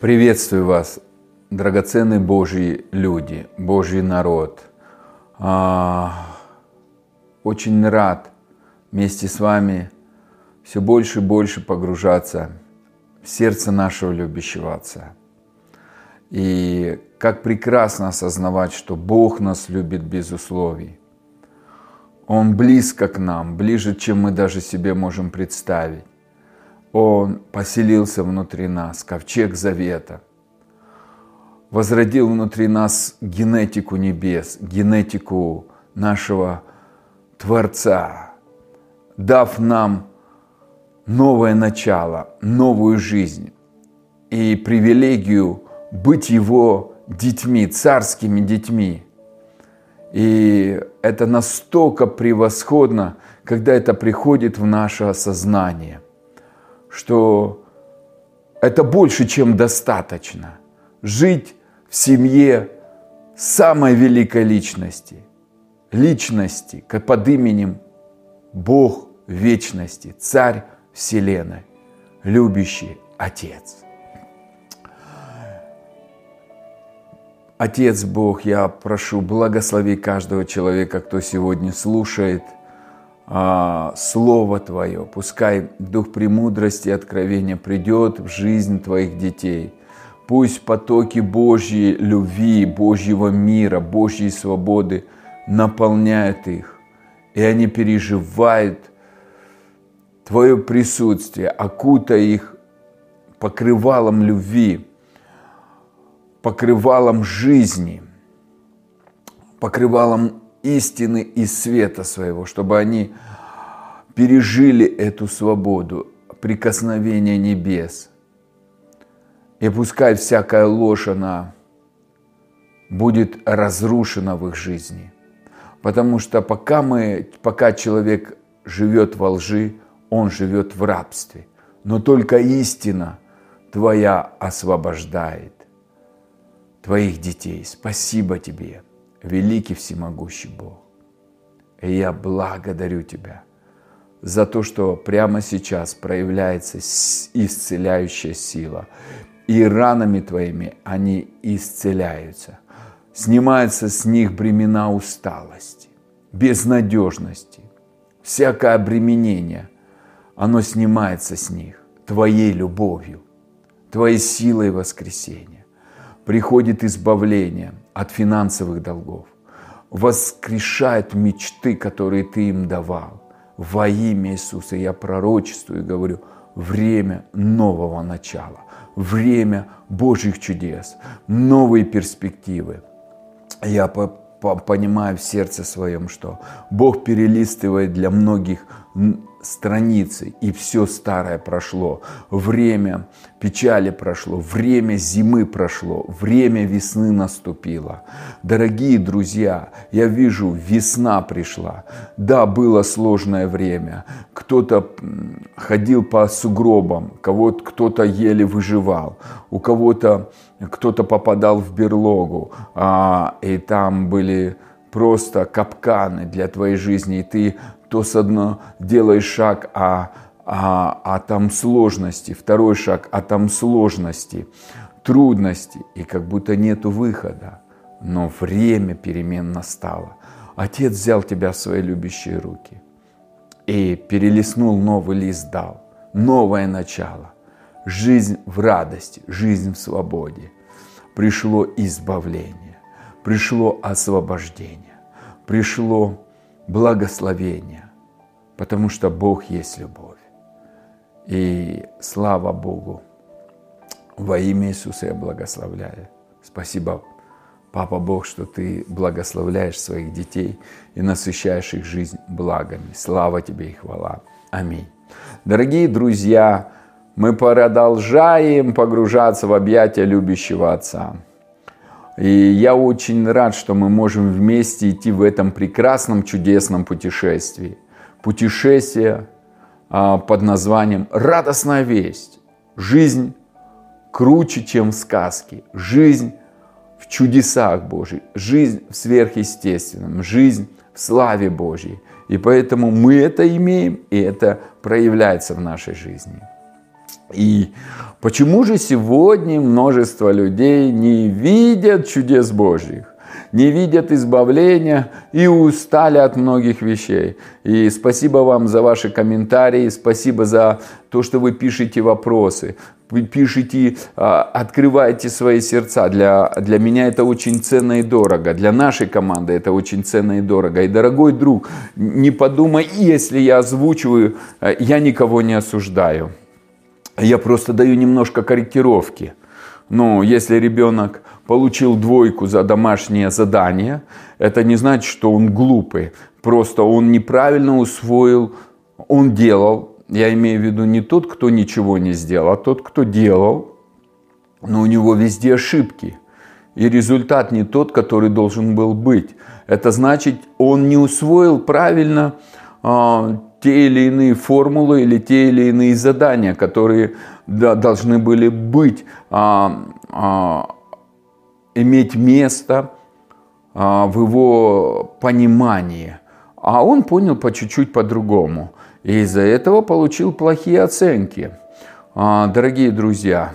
Приветствую вас, драгоценные Божьи люди, Божий народ. А, очень рад вместе с вами все больше и больше погружаться в сердце нашего любящего Отца. И как прекрасно осознавать, что Бог нас любит без условий. Он близко к нам, ближе, чем мы даже себе можем представить. Он поселился внутри нас, ковчег завета. Возродил внутри нас генетику небес, генетику нашего Творца, дав нам новое начало, новую жизнь и привилегию быть Его детьми, царскими детьми. И это настолько превосходно, когда это приходит в наше сознание – что это больше, чем достаточно. Жить в семье самой великой личности, личности под именем Бог вечности, Царь Вселенной, любящий Отец. Отец Бог, я прошу, благослови каждого человека, кто сегодня слушает – а, Слово Твое. Пускай Дух премудрости и откровения придет в жизнь Твоих детей. Пусть потоки Божьей любви, Божьего мира, Божьей свободы наполняют их. И они переживают Твое присутствие, окутая их покрывалом любви, покрывалом жизни, покрывалом истины и света своего, чтобы они пережили эту свободу, прикосновение небес. И пускай всякая ложь, она будет разрушена в их жизни. Потому что пока, мы, пока человек живет во лжи, он живет в рабстве. Но только истина Твоя освобождает Твоих детей. Спасибо Тебе великий всемогущий Бог. И я благодарю Тебя за то, что прямо сейчас проявляется исцеляющая сила. И ранами Твоими они исцеляются. Снимаются с них бремена усталости, безнадежности, всякое обременение. Оно снимается с них Твоей любовью, Твоей силой воскресения. Приходит избавление – от финансовых долгов, воскрешает мечты, которые ты им давал. Во имя Иисуса я пророчествую и говорю, время нового начала, время Божьих чудес, новые перспективы. Я понимаю в сердце своем, что Бог перелистывает для многих страницы, и все старое прошло. Время печали прошло, время зимы прошло, время весны наступило. Дорогие друзья, я вижу, весна пришла. Да, было сложное время. Кто-то ходил по сугробам, кого-то кто-то еле выживал, у кого-то кто-то попадал в берлогу, а, и там были просто капканы для твоей жизни, и ты то с одно делаешь шаг, а, а, а там сложности, второй шаг, а там сложности, трудности, и как будто нету выхода. Но время перемен настало. Отец взял тебя в свои любящие руки и перелистнул новый лист дал, новое начало, жизнь в радости, жизнь в свободе. Пришло избавление, пришло освобождение, пришло благословения, потому что Бог есть любовь. И слава Богу, во имя Иисуса я благословляю. Спасибо, Папа Бог, что Ты благословляешь своих детей и насыщаешь их жизнь благами. Слава Тебе и хвала. Аминь. Дорогие друзья, мы продолжаем погружаться в объятия любящего Отца. И я очень рад, что мы можем вместе идти в этом прекрасном, чудесном путешествии. Путешествие а, под названием «Радостная весть». Жизнь круче, чем в сказке. Жизнь в чудесах Божьих. Жизнь в сверхъестественном. Жизнь в славе Божьей. И поэтому мы это имеем, и это проявляется в нашей жизни. И почему же сегодня множество людей не видят чудес Божьих? не видят избавления и устали от многих вещей. И спасибо вам за ваши комментарии, спасибо за то, что вы пишете вопросы, вы пишете, а, открываете свои сердца. Для, для меня это очень ценно и дорого. Для нашей команды это очень ценно и дорого. И, дорогой друг, не подумай, если я озвучиваю, а, я никого не осуждаю. Я просто даю немножко корректировки. Ну, если ребенок получил двойку за домашнее задание, это не значит, что он глупый. Просто он неправильно усвоил, он делал. Я имею в виду не тот, кто ничего не сделал, а тот, кто делал, но у него везде ошибки. И результат не тот, который должен был быть. Это значит, он не усвоил правильно а, те или иные формулы или те или иные задания, которые да, должны были быть а, а, иметь место а, в его понимании. А он понял по чуть-чуть по-другому. И из-за этого получил плохие оценки. А, дорогие друзья,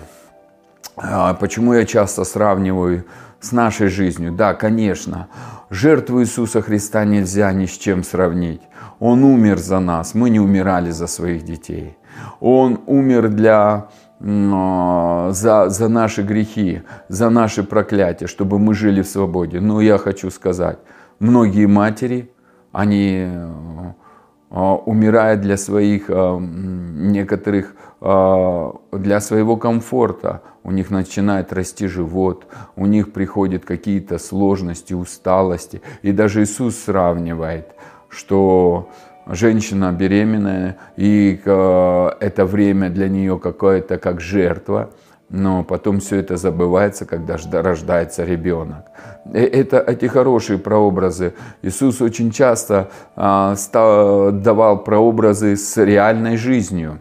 а, почему я часто сравниваю с нашей жизнью? Да, конечно, жертву Иисуса Христа нельзя ни с чем сравнить. Он умер за нас, мы не умирали за своих детей. Он умер для за, за наши грехи, за наши проклятия, чтобы мы жили в свободе. Но я хочу сказать, многие матери, они а, умирают для своих а, некоторых, а, для своего комфорта. У них начинает расти живот, у них приходят какие-то сложности, усталости. И даже Иисус сравнивает, что женщина беременная, и э, это время для нее какое-то как жертва, но потом все это забывается, когда рождается ребенок. Э, это эти хорошие прообразы. Иисус очень часто а, давал прообразы с реальной жизнью,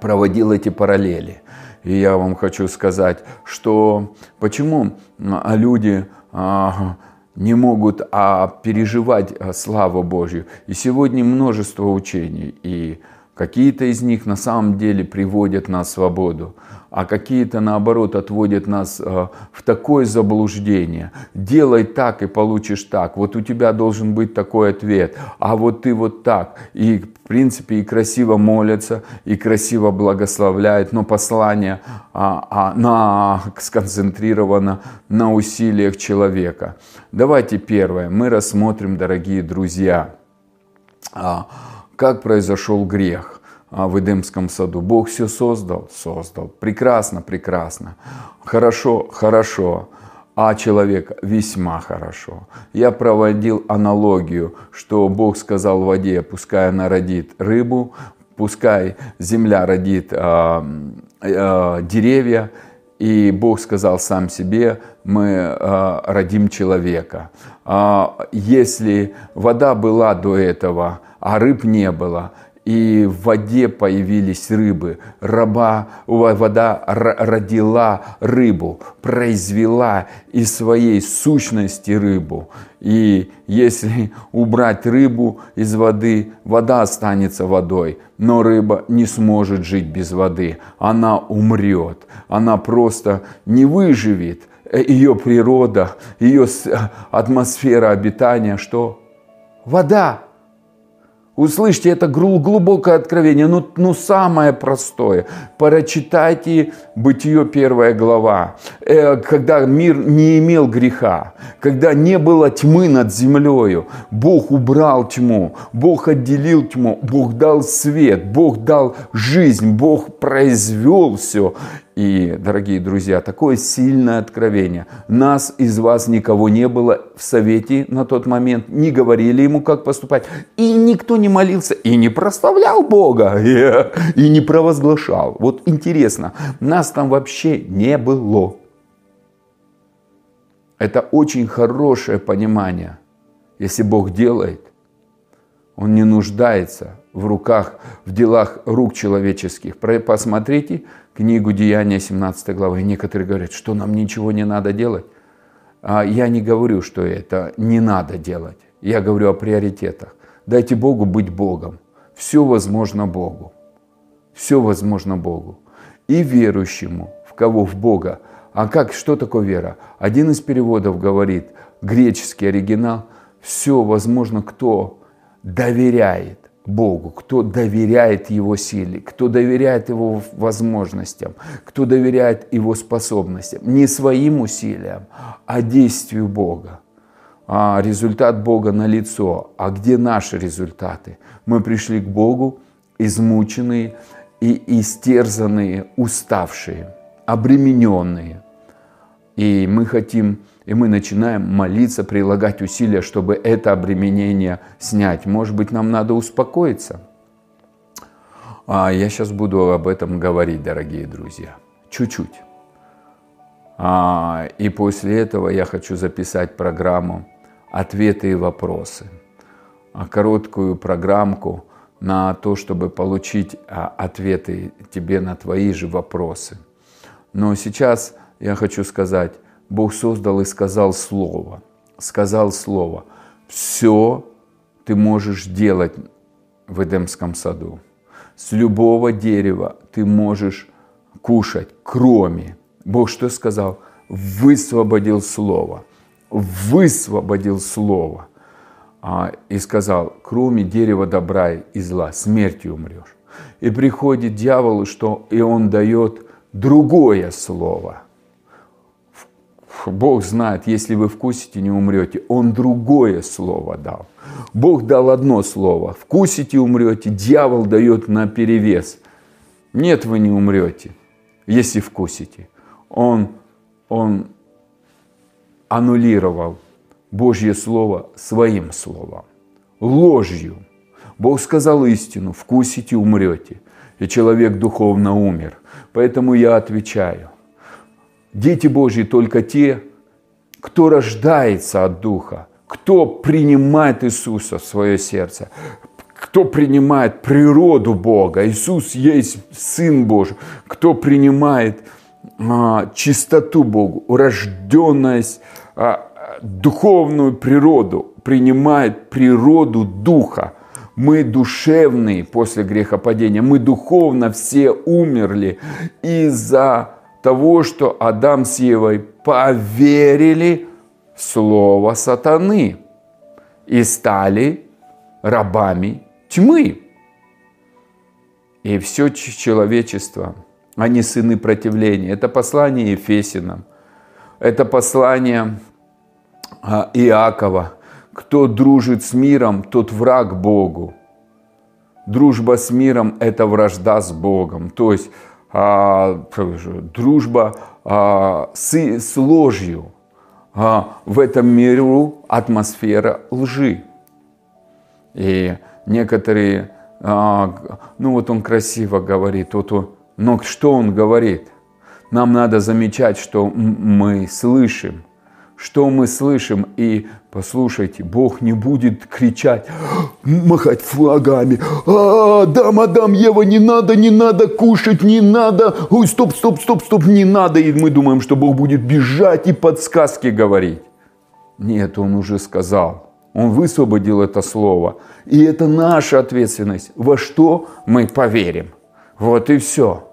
проводил эти параллели. И я вам хочу сказать, что почему люди а, не могут а, переживать а, славу Божью. И сегодня множество учений, и какие-то из них на самом деле приводят на свободу а какие-то, наоборот, отводят нас э, в такое заблуждение. Делай так и получишь так. Вот у тебя должен быть такой ответ, а вот ты вот так. И, в принципе, и красиво молятся, и красиво благословляют, но послание а, а, на, сконцентрировано на усилиях человека. Давайте первое. Мы рассмотрим, дорогие друзья, а, как произошел грех. А, в Эдемском саду. Бог все создал? Создал. Прекрасно, прекрасно. Хорошо, хорошо. А человек весьма хорошо. Я проводил аналогию, что Бог сказал воде, пускай она родит рыбу, пускай земля родит э, э, деревья, и Бог сказал сам себе, мы э, родим человека. Э, если вода была до этого, а рыб не было, и в воде появились рыбы. Раба, вода родила рыбу, произвела из своей сущности рыбу. И если убрать рыбу из воды, вода останется водой, но рыба не сможет жить без воды. Она умрет, она просто не выживет. Ее природа, ее атмосфера обитания, что? Вода. Услышьте, это глубокое откровение, ну, ну самое простое. Прочитайте Бытие первая глава, э, когда мир не имел греха, когда не было тьмы над землею, Бог убрал тьму, Бог отделил тьму, Бог дал свет, Бог дал жизнь, Бог произвел все. И, дорогие друзья, такое сильное откровение. Нас из вас никого не было в совете на тот момент, не говорили ему, как поступать. И никто не молился, и не прославлял Бога, и не провозглашал. Вот интересно, нас там вообще не было. Это очень хорошее понимание. Если Бог делает, Он не нуждается в руках, в делах рук человеческих. Посмотрите книгу Деяния 17 главы. И некоторые говорят, что нам ничего не надо делать. А я не говорю, что это не надо делать. Я говорю о приоритетах. Дайте Богу быть Богом. Все возможно Богу. Все возможно Богу. и верующему, в кого? В Бога. А как, что такое вера? Один из переводов говорит, греческий оригинал, все возможно, кто доверяет Богу, кто доверяет Его силе, кто доверяет Его возможностям, кто доверяет Его способностям, не своим усилиям, а действию Бога. А результат Бога на лицо. А где наши результаты? Мы пришли к Богу, измученные и истерзанные, уставшие, обремененные. И мы хотим и мы начинаем молиться, прилагать усилия, чтобы это обременение снять. Может быть, нам надо успокоиться. А я сейчас буду об этом говорить, дорогие друзья. Чуть-чуть. А, и после этого я хочу записать программу «Ответы и вопросы». А, короткую программку на то, чтобы получить а, ответы тебе на твои же вопросы. Но сейчас я хочу сказать, Бог создал и сказал Слово. Сказал Слово. Все ты можешь делать в Эдемском саду. С любого дерева ты можешь кушать, кроме. Бог что сказал? Высвободил Слово. Высвободил Слово. А, и сказал, кроме дерева добра и зла, смертью умрешь. И приходит дьявол, что и он дает другое слово – Бог знает, если вы вкусите, не умрете. Он другое слово дал. Бог дал одно слово. Вкусите, умрете. Дьявол дает на перевес. Нет, вы не умрете, если вкусите. Он, он аннулировал Божье Слово своим словом, ложью. Бог сказал истину, вкусите, умрете. И человек духовно умер. Поэтому я отвечаю – Дети Божьи только те, кто рождается от Духа, кто принимает Иисуса в свое сердце, кто принимает природу Бога. Иисус есть Сын Божий, кто принимает а, чистоту Богу, рожденность, а, духовную природу, принимает природу Духа. Мы душевные после грехопадения, мы духовно все умерли из-за того, что Адам с Евой поверили в слово сатаны и стали рабами тьмы. И все человечество, они сыны противления. Это послание Ефесинам, это послание а, Иакова. Кто дружит с миром, тот враг Богу. Дружба с миром – это вражда с Богом. То есть а, дружба а, с, ложью. А, в этом миру атмосфера лжи. И некоторые, а, ну вот он красиво говорит, вот он, но что он говорит? Нам надо замечать, что мы слышим, что мы слышим. И послушайте, Бог не будет кричать, махать флагами. А, Адам, Адам, Ева, не надо, не надо кушать, не надо. Ой, стоп, стоп, стоп, стоп, не надо. И мы думаем, что Бог будет бежать и подсказки говорить. Нет, Он уже сказал. Он высвободил это слово. И это наша ответственность. Во что мы поверим. Вот и все.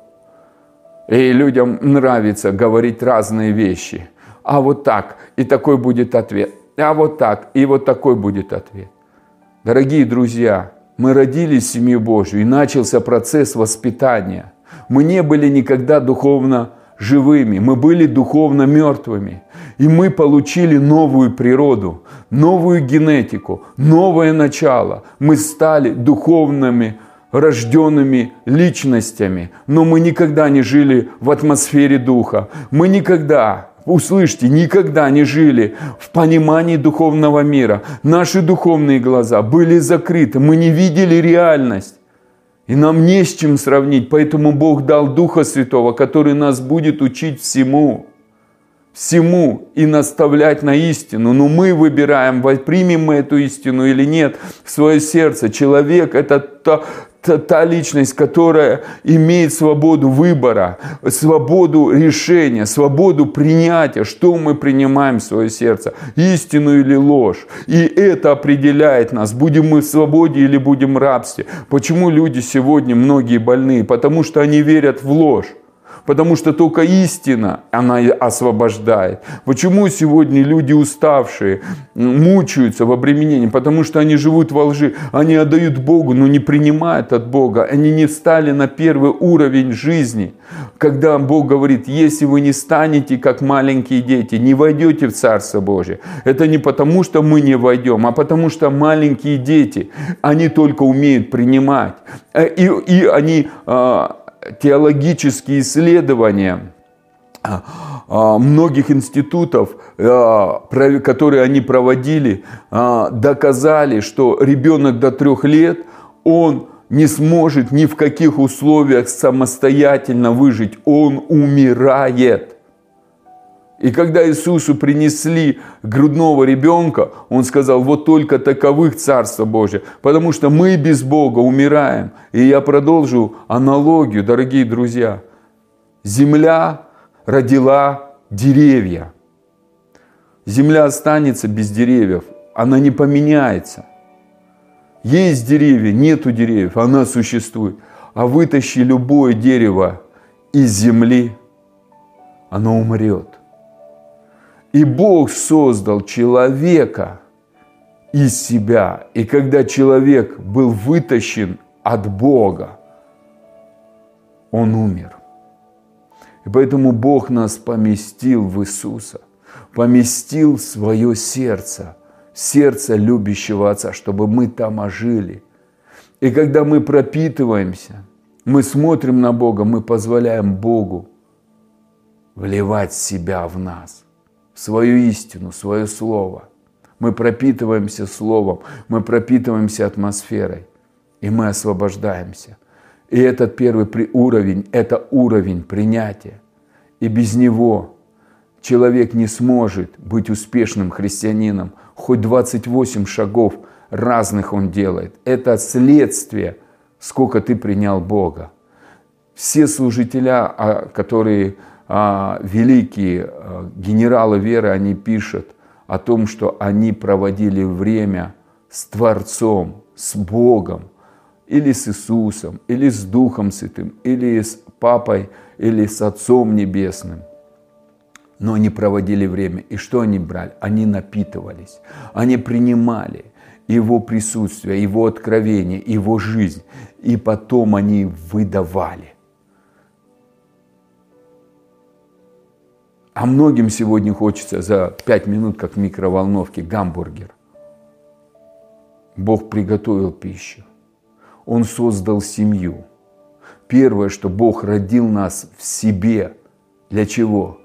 И людям нравится говорить разные вещи – а вот так, и такой будет ответ, а вот так, и вот такой будет ответ. Дорогие друзья, мы родились в семье Божью, и начался процесс воспитания. Мы не были никогда духовно живыми, мы были духовно мертвыми. И мы получили новую природу, новую генетику, новое начало. Мы стали духовными рожденными личностями, но мы никогда не жили в атмосфере духа. Мы никогда услышьте, никогда не жили в понимании духовного мира. Наши духовные глаза были закрыты, мы не видели реальность. И нам не с чем сравнить, поэтому Бог дал Духа Святого, который нас будет учить всему, всему и наставлять на истину. Но мы выбираем, примем мы эту истину или нет в свое сердце. Человек – это та, та личность, которая имеет свободу выбора, свободу решения, свободу принятия, что мы принимаем в свое сердце, истину или ложь. И это определяет нас, будем мы в свободе или будем в рабстве. Почему люди сегодня многие больные? Потому что они верят в ложь. Потому что только истина, она освобождает. Почему сегодня люди уставшие, мучаются в обременении? Потому что они живут во лжи, они отдают Богу, но не принимают от Бога. Они не встали на первый уровень жизни, когда Бог говорит, если вы не станете как маленькие дети, не войдете в Царство Божие. Это не потому, что мы не войдем, а потому что маленькие дети, они только умеют принимать. Э, и, и они а, теологические исследования а, а, многих институтов, а, которые они проводили, доказали, что ребенок до трех лет, он не сможет ни в каких условиях самостоятельно выжить. Он умирает. И когда Иисусу принесли грудного ребенка, Он сказал, вот только таковых Царство Божие, потому что мы без Бога умираем. И я продолжу аналогию, дорогие друзья. Земля родила деревья. Земля останется без деревьев, она не поменяется. Есть деревья, нету деревьев, она существует. А вытащи любое дерево из земли, оно умрет. И Бог создал человека из себя. И когда человек был вытащен от Бога, он умер. И поэтому Бог нас поместил в Иисуса, поместил в свое сердце, сердце любящего Отца, чтобы мы там ожили. И когда мы пропитываемся, мы смотрим на Бога, мы позволяем Богу вливать себя в нас свою истину, свое слово. Мы пропитываемся словом, мы пропитываемся атмосферой, и мы освобождаемся. И этот первый уровень – это уровень принятия. И без него человек не сможет быть успешным христианином. Хоть 28 шагов разных он делает. Это следствие, сколько ты принял Бога. Все служителя, а, которые великие а, генералы веры, они пишут о том, что они проводили время с Творцом, с Богом, или с Иисусом, или с Духом Святым, или с Папой, или с Отцом Небесным. Но они проводили время. И что они брали? Они напитывались. Они принимали Его присутствие, Его откровение, Его жизнь. И потом они выдавали. А многим сегодня хочется за пять минут, как в микроволновке, гамбургер. Бог приготовил пищу. Он создал семью. Первое, что Бог родил нас в себе. Для чего?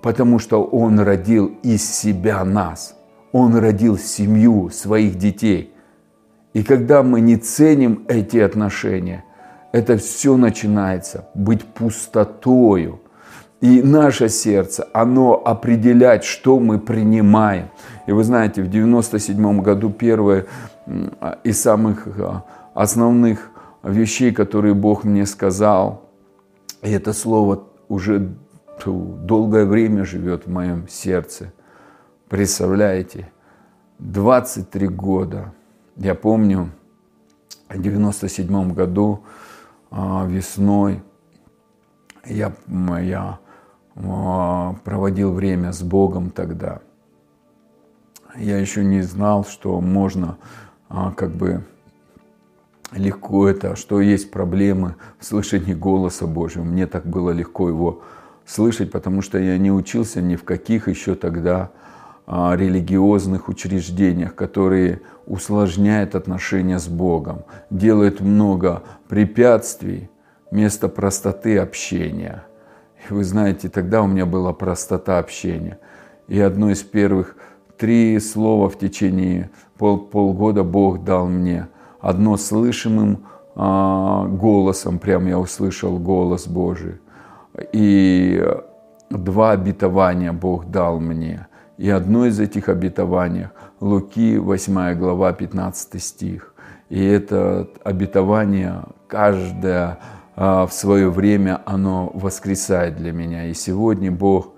Потому что Он родил из себя нас. Он родил семью своих детей. И когда мы не ценим эти отношения, это все начинается быть пустотою – и наше сердце, оно определяет, что мы принимаем. И вы знаете, в 97 году первое из самых а, основных вещей, которые Бог мне сказал, и это слово уже долгое время живет в моем сердце. Представляете, 23 года. Я помню, в 97 году а, весной я, я проводил время с Богом тогда. Я еще не знал, что можно а, как бы легко это, что есть проблемы в слышании голоса Божьего. Мне так было легко его слышать, потому что я не учился ни в каких еще тогда а, религиозных учреждениях, которые усложняют отношения с Богом, делают много препятствий вместо простоты общения – и вы знаете, тогда у меня была простота общения. И одно из первых три слова в течение пол, полгода Бог дал мне. Одно слышимым а, голосом, прям я услышал голос Божий. И два обетования Бог дал мне. И одно из этих обетований Луки 8 глава 15 стих. И это обетование каждое в свое время оно воскресает для меня. И сегодня Бог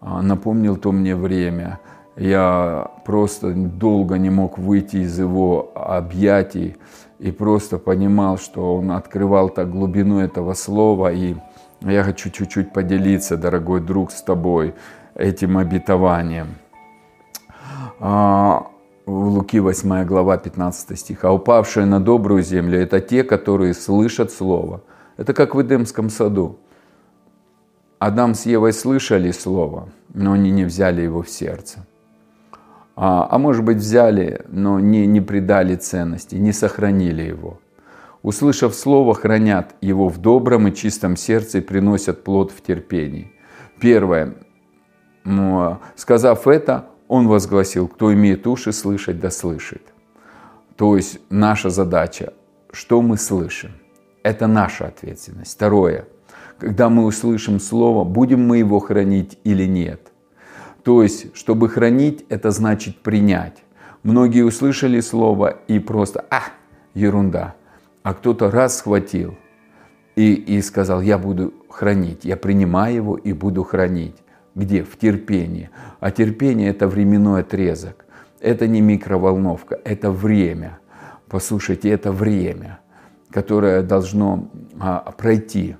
а, напомнил то мне время. Я просто долго не мог выйти из его объятий и просто понимал, что он открывал так глубину этого слова. И Я хочу чуть-чуть поделиться, дорогой друг, с тобой этим обетованием. А, в Луки 8 глава 15 стих. «А упавшие на добрую землю – это те, которые слышат Слово». Это как в Эдемском саду. Адам с Евой слышали Слово, но они не взяли его в сердце. А, а может быть взяли, но не, не придали ценности, не сохранили его. Услышав Слово, хранят его в добром и чистом сердце и приносят плод в терпении. Первое. Сказав это, он возгласил, кто имеет уши слышать, да слышит. То есть наша задача, что мы слышим, это наша ответственность. Второе, когда мы услышим Слово, будем мы его хранить или нет. То есть, чтобы хранить, это значит принять. Многие услышали Слово и просто, а, ерунда. А кто-то раз схватил и, и сказал, я буду хранить, я принимаю его и буду хранить. Где? В терпении. А терпение – это временной отрезок. Это не микроволновка, это время. Послушайте, это время, которое должно а, пройти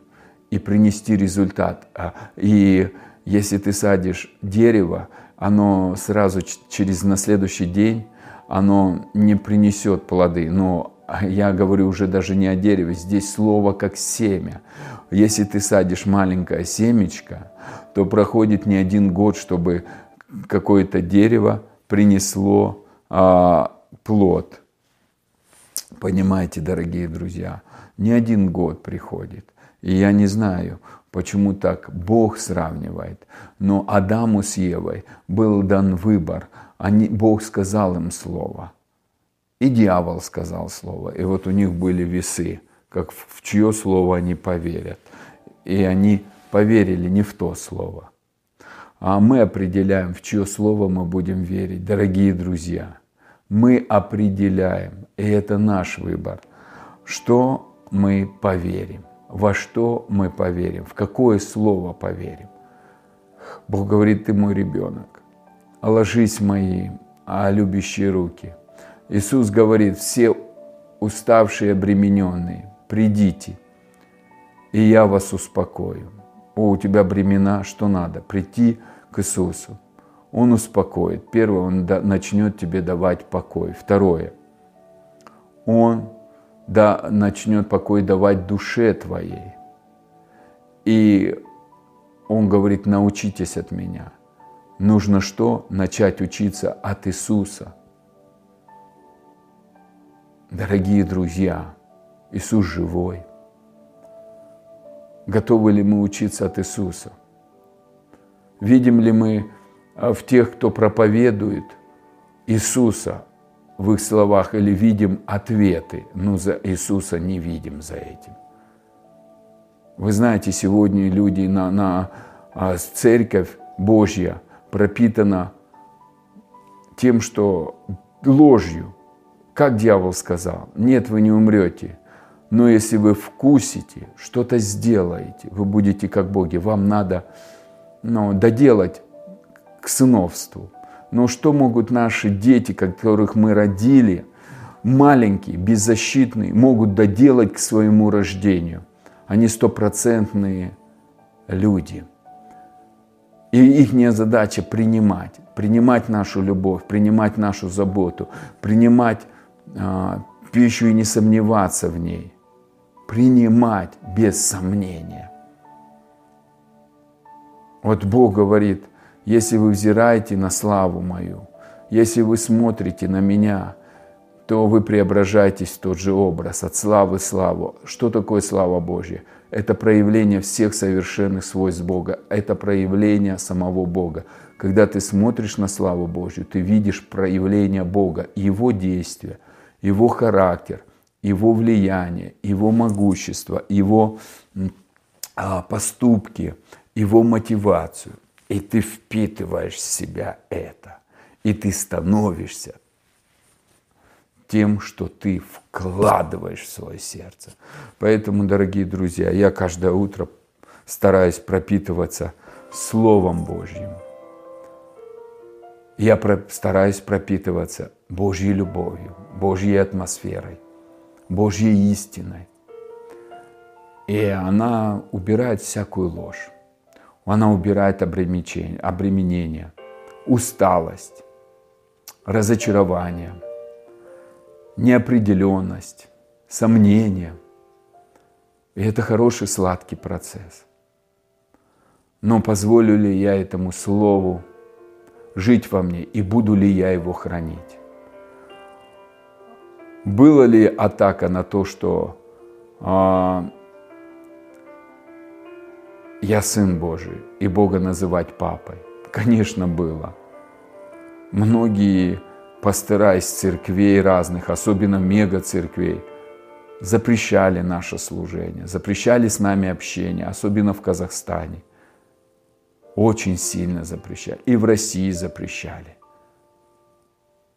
и принести результат. А, и если ты садишь дерево, оно сразу через на следующий день оно не принесет плоды, но я говорю уже даже не о дереве, здесь слово как семя. Если ты садишь маленькое семечко, то проходит не один год, чтобы какое-то дерево принесло а, плод. Понимаете, дорогие друзья, не один год приходит. И я не знаю, почему так Бог сравнивает. Но Адаму с Евой был дан выбор. Они, Бог сказал им слово. И дьявол сказал слово. И вот у них были весы, как в чье слово они поверят. И они поверили не в то слово. А мы определяем, в чье слово мы будем верить. Дорогие друзья, мы определяем, и это наш выбор, что мы поверим, во что мы поверим, в какое слово поверим. Бог говорит, ты мой ребенок, ложись мои а любящие руки. Иисус говорит, все уставшие, обремененные, придите, и я вас успокою о, у тебя бремена, что надо? Прийти к Иисусу. Он успокоит. Первое, Он начнет тебе давать покой. Второе, Он да, начнет покой давать душе твоей. И Он говорит, научитесь от меня. Нужно что? Начать учиться от Иисуса. Дорогие друзья, Иисус живой. Готовы ли мы учиться от Иисуса? Видим ли мы в тех, кто проповедует Иисуса в их словах, или видим ответы, но за Иисуса не видим за этим. Вы знаете, сегодня люди на, на а, церковь Божья пропитана тем, что ложью. Как дьявол сказал, нет, вы не умрете, но если вы вкусите, что-то сделаете, вы будете как боги. Вам надо ну, доделать к сыновству. Но что могут наши дети, которых мы родили, маленькие, беззащитные, могут доделать к своему рождению? Они стопроцентные люди. И их задача принимать, принимать нашу любовь, принимать нашу заботу, принимать э, пищу и не сомневаться в ней – принимать без сомнения. Вот Бог говорит, если вы взираете на славу мою, если вы смотрите на меня, то вы преображаетесь в тот же образ, от славы славу. Что такое слава Божья? Это проявление всех совершенных свойств Бога. Это проявление самого Бога. Когда ты смотришь на славу Божью, ты видишь проявление Бога, Его действия, Его характер, его влияние, его могущество, его а, поступки, его мотивацию. И ты впитываешь в себя это. И ты становишься тем, что ты вкладываешь в свое сердце. Поэтому, дорогие друзья, я каждое утро стараюсь пропитываться Словом Божьим. Я стараюсь пропитываться Божьей любовью, Божьей атмосферой. Божьей истиной. И она убирает всякую ложь. Она убирает обременение, обременение усталость, разочарование, неопределенность, сомнение. И это хороший сладкий процесс. Но позволю ли я этому слову жить во мне и буду ли я его хранить? Была ли атака на то, что а, я сын Божий и Бога называть папой? Конечно, было. Многие пастыра из церквей разных, особенно мега-церквей, запрещали наше служение, запрещали с нами общение, особенно в Казахстане. Очень сильно запрещали. И в России запрещали.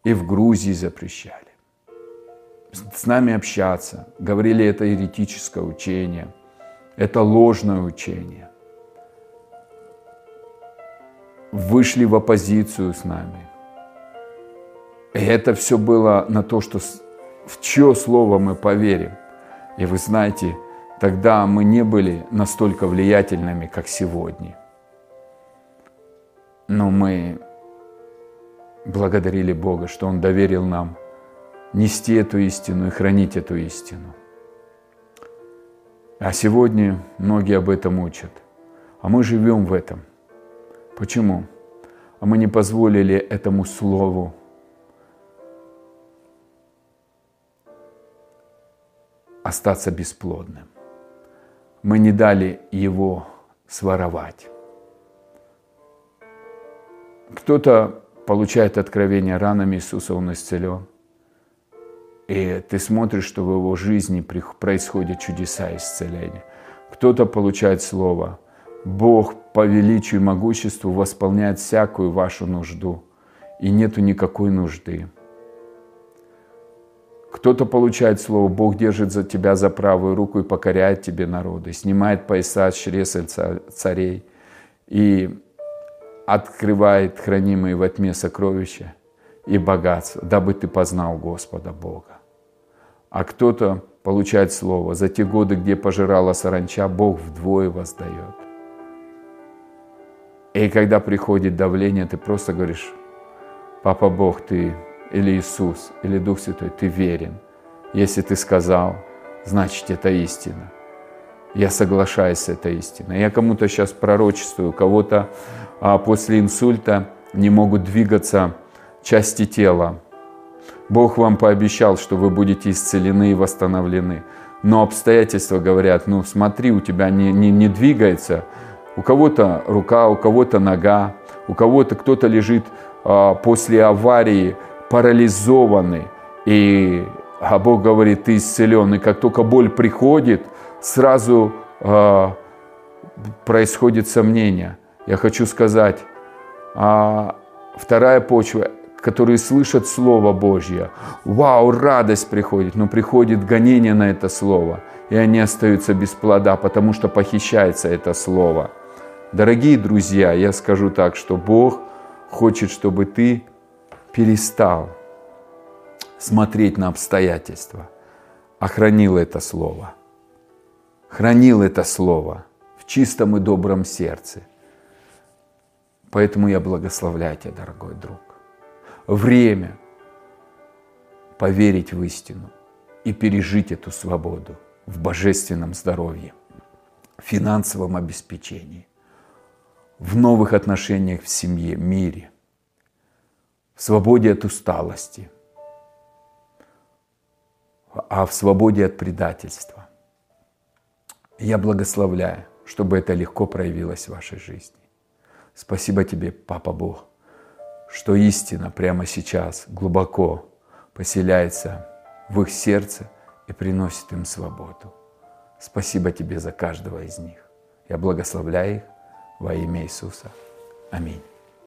И в Грузии запрещали. С нами общаться. Говорили, это еретическое учение. Это ложное учение вышли в оппозицию с нами. И это все было на то, что в чье слово мы поверим. И вы знаете, тогда мы не были настолько влиятельными, как сегодня. Но мы благодарили Бога, что Он доверил нам нести эту истину и хранить эту истину. А сегодня многие об этом учат. А мы живем в этом. Почему? А мы не позволили этому слову остаться бесплодным. Мы не дали его своровать. Кто-то получает откровение ранами Иисуса, он исцелен. И ты смотришь, что в его жизни происходят чудеса исцеления. Кто-то получает слово – Бог по величию и могуществу восполняет всякую вашу нужду, и нету никакой нужды. Кто-то получает слово, Бог держит за тебя за правую руку и покоряет тебе народы, снимает пояса с чресель царей и открывает хранимые во тьме сокровища и богатства, дабы ты познал Господа Бога. А кто-то получает слово, за те годы, где пожирала саранча, Бог вдвое воздает. И когда приходит давление, ты просто говоришь, Папа Бог, ты или Иисус, или Дух Святой, ты верен. Если ты сказал, значит это истина. Я соглашаюсь с этой истиной. Я кому-то сейчас пророчествую, кого-то а, после инсульта не могут двигаться части тела. Бог вам пообещал, что вы будете исцелены и восстановлены. Но обстоятельства говорят, ну смотри, у тебя не, не, не двигается у кого-то рука, у кого-то нога, у кого-то кто-то лежит а, после аварии парализованный. И а Бог говорит, ты исцелен. И как только боль приходит, сразу а, происходит сомнение. Я хочу сказать, а, вторая почва, которые слышат Слово Божье. Вау, радость приходит, но приходит гонение на это Слово. И они остаются без плода, потому что похищается это Слово. Дорогие друзья, я скажу так, что Бог хочет, чтобы ты перестал смотреть на обстоятельства, а хранил это слово. Хранил это слово в чистом и добром сердце. Поэтому я благословляю тебя, дорогой друг. Время поверить в истину и пережить эту свободу в божественном здоровье, финансовом обеспечении в новых отношениях в семье, мире, в свободе от усталости, а в свободе от предательства. Я благословляю, чтобы это легко проявилось в вашей жизни. Спасибо тебе, Папа Бог, что истина прямо сейчас глубоко поселяется в их сердце и приносит им свободу. Спасибо тебе за каждого из них. Я благословляю их во имя Иисуса. Аминь.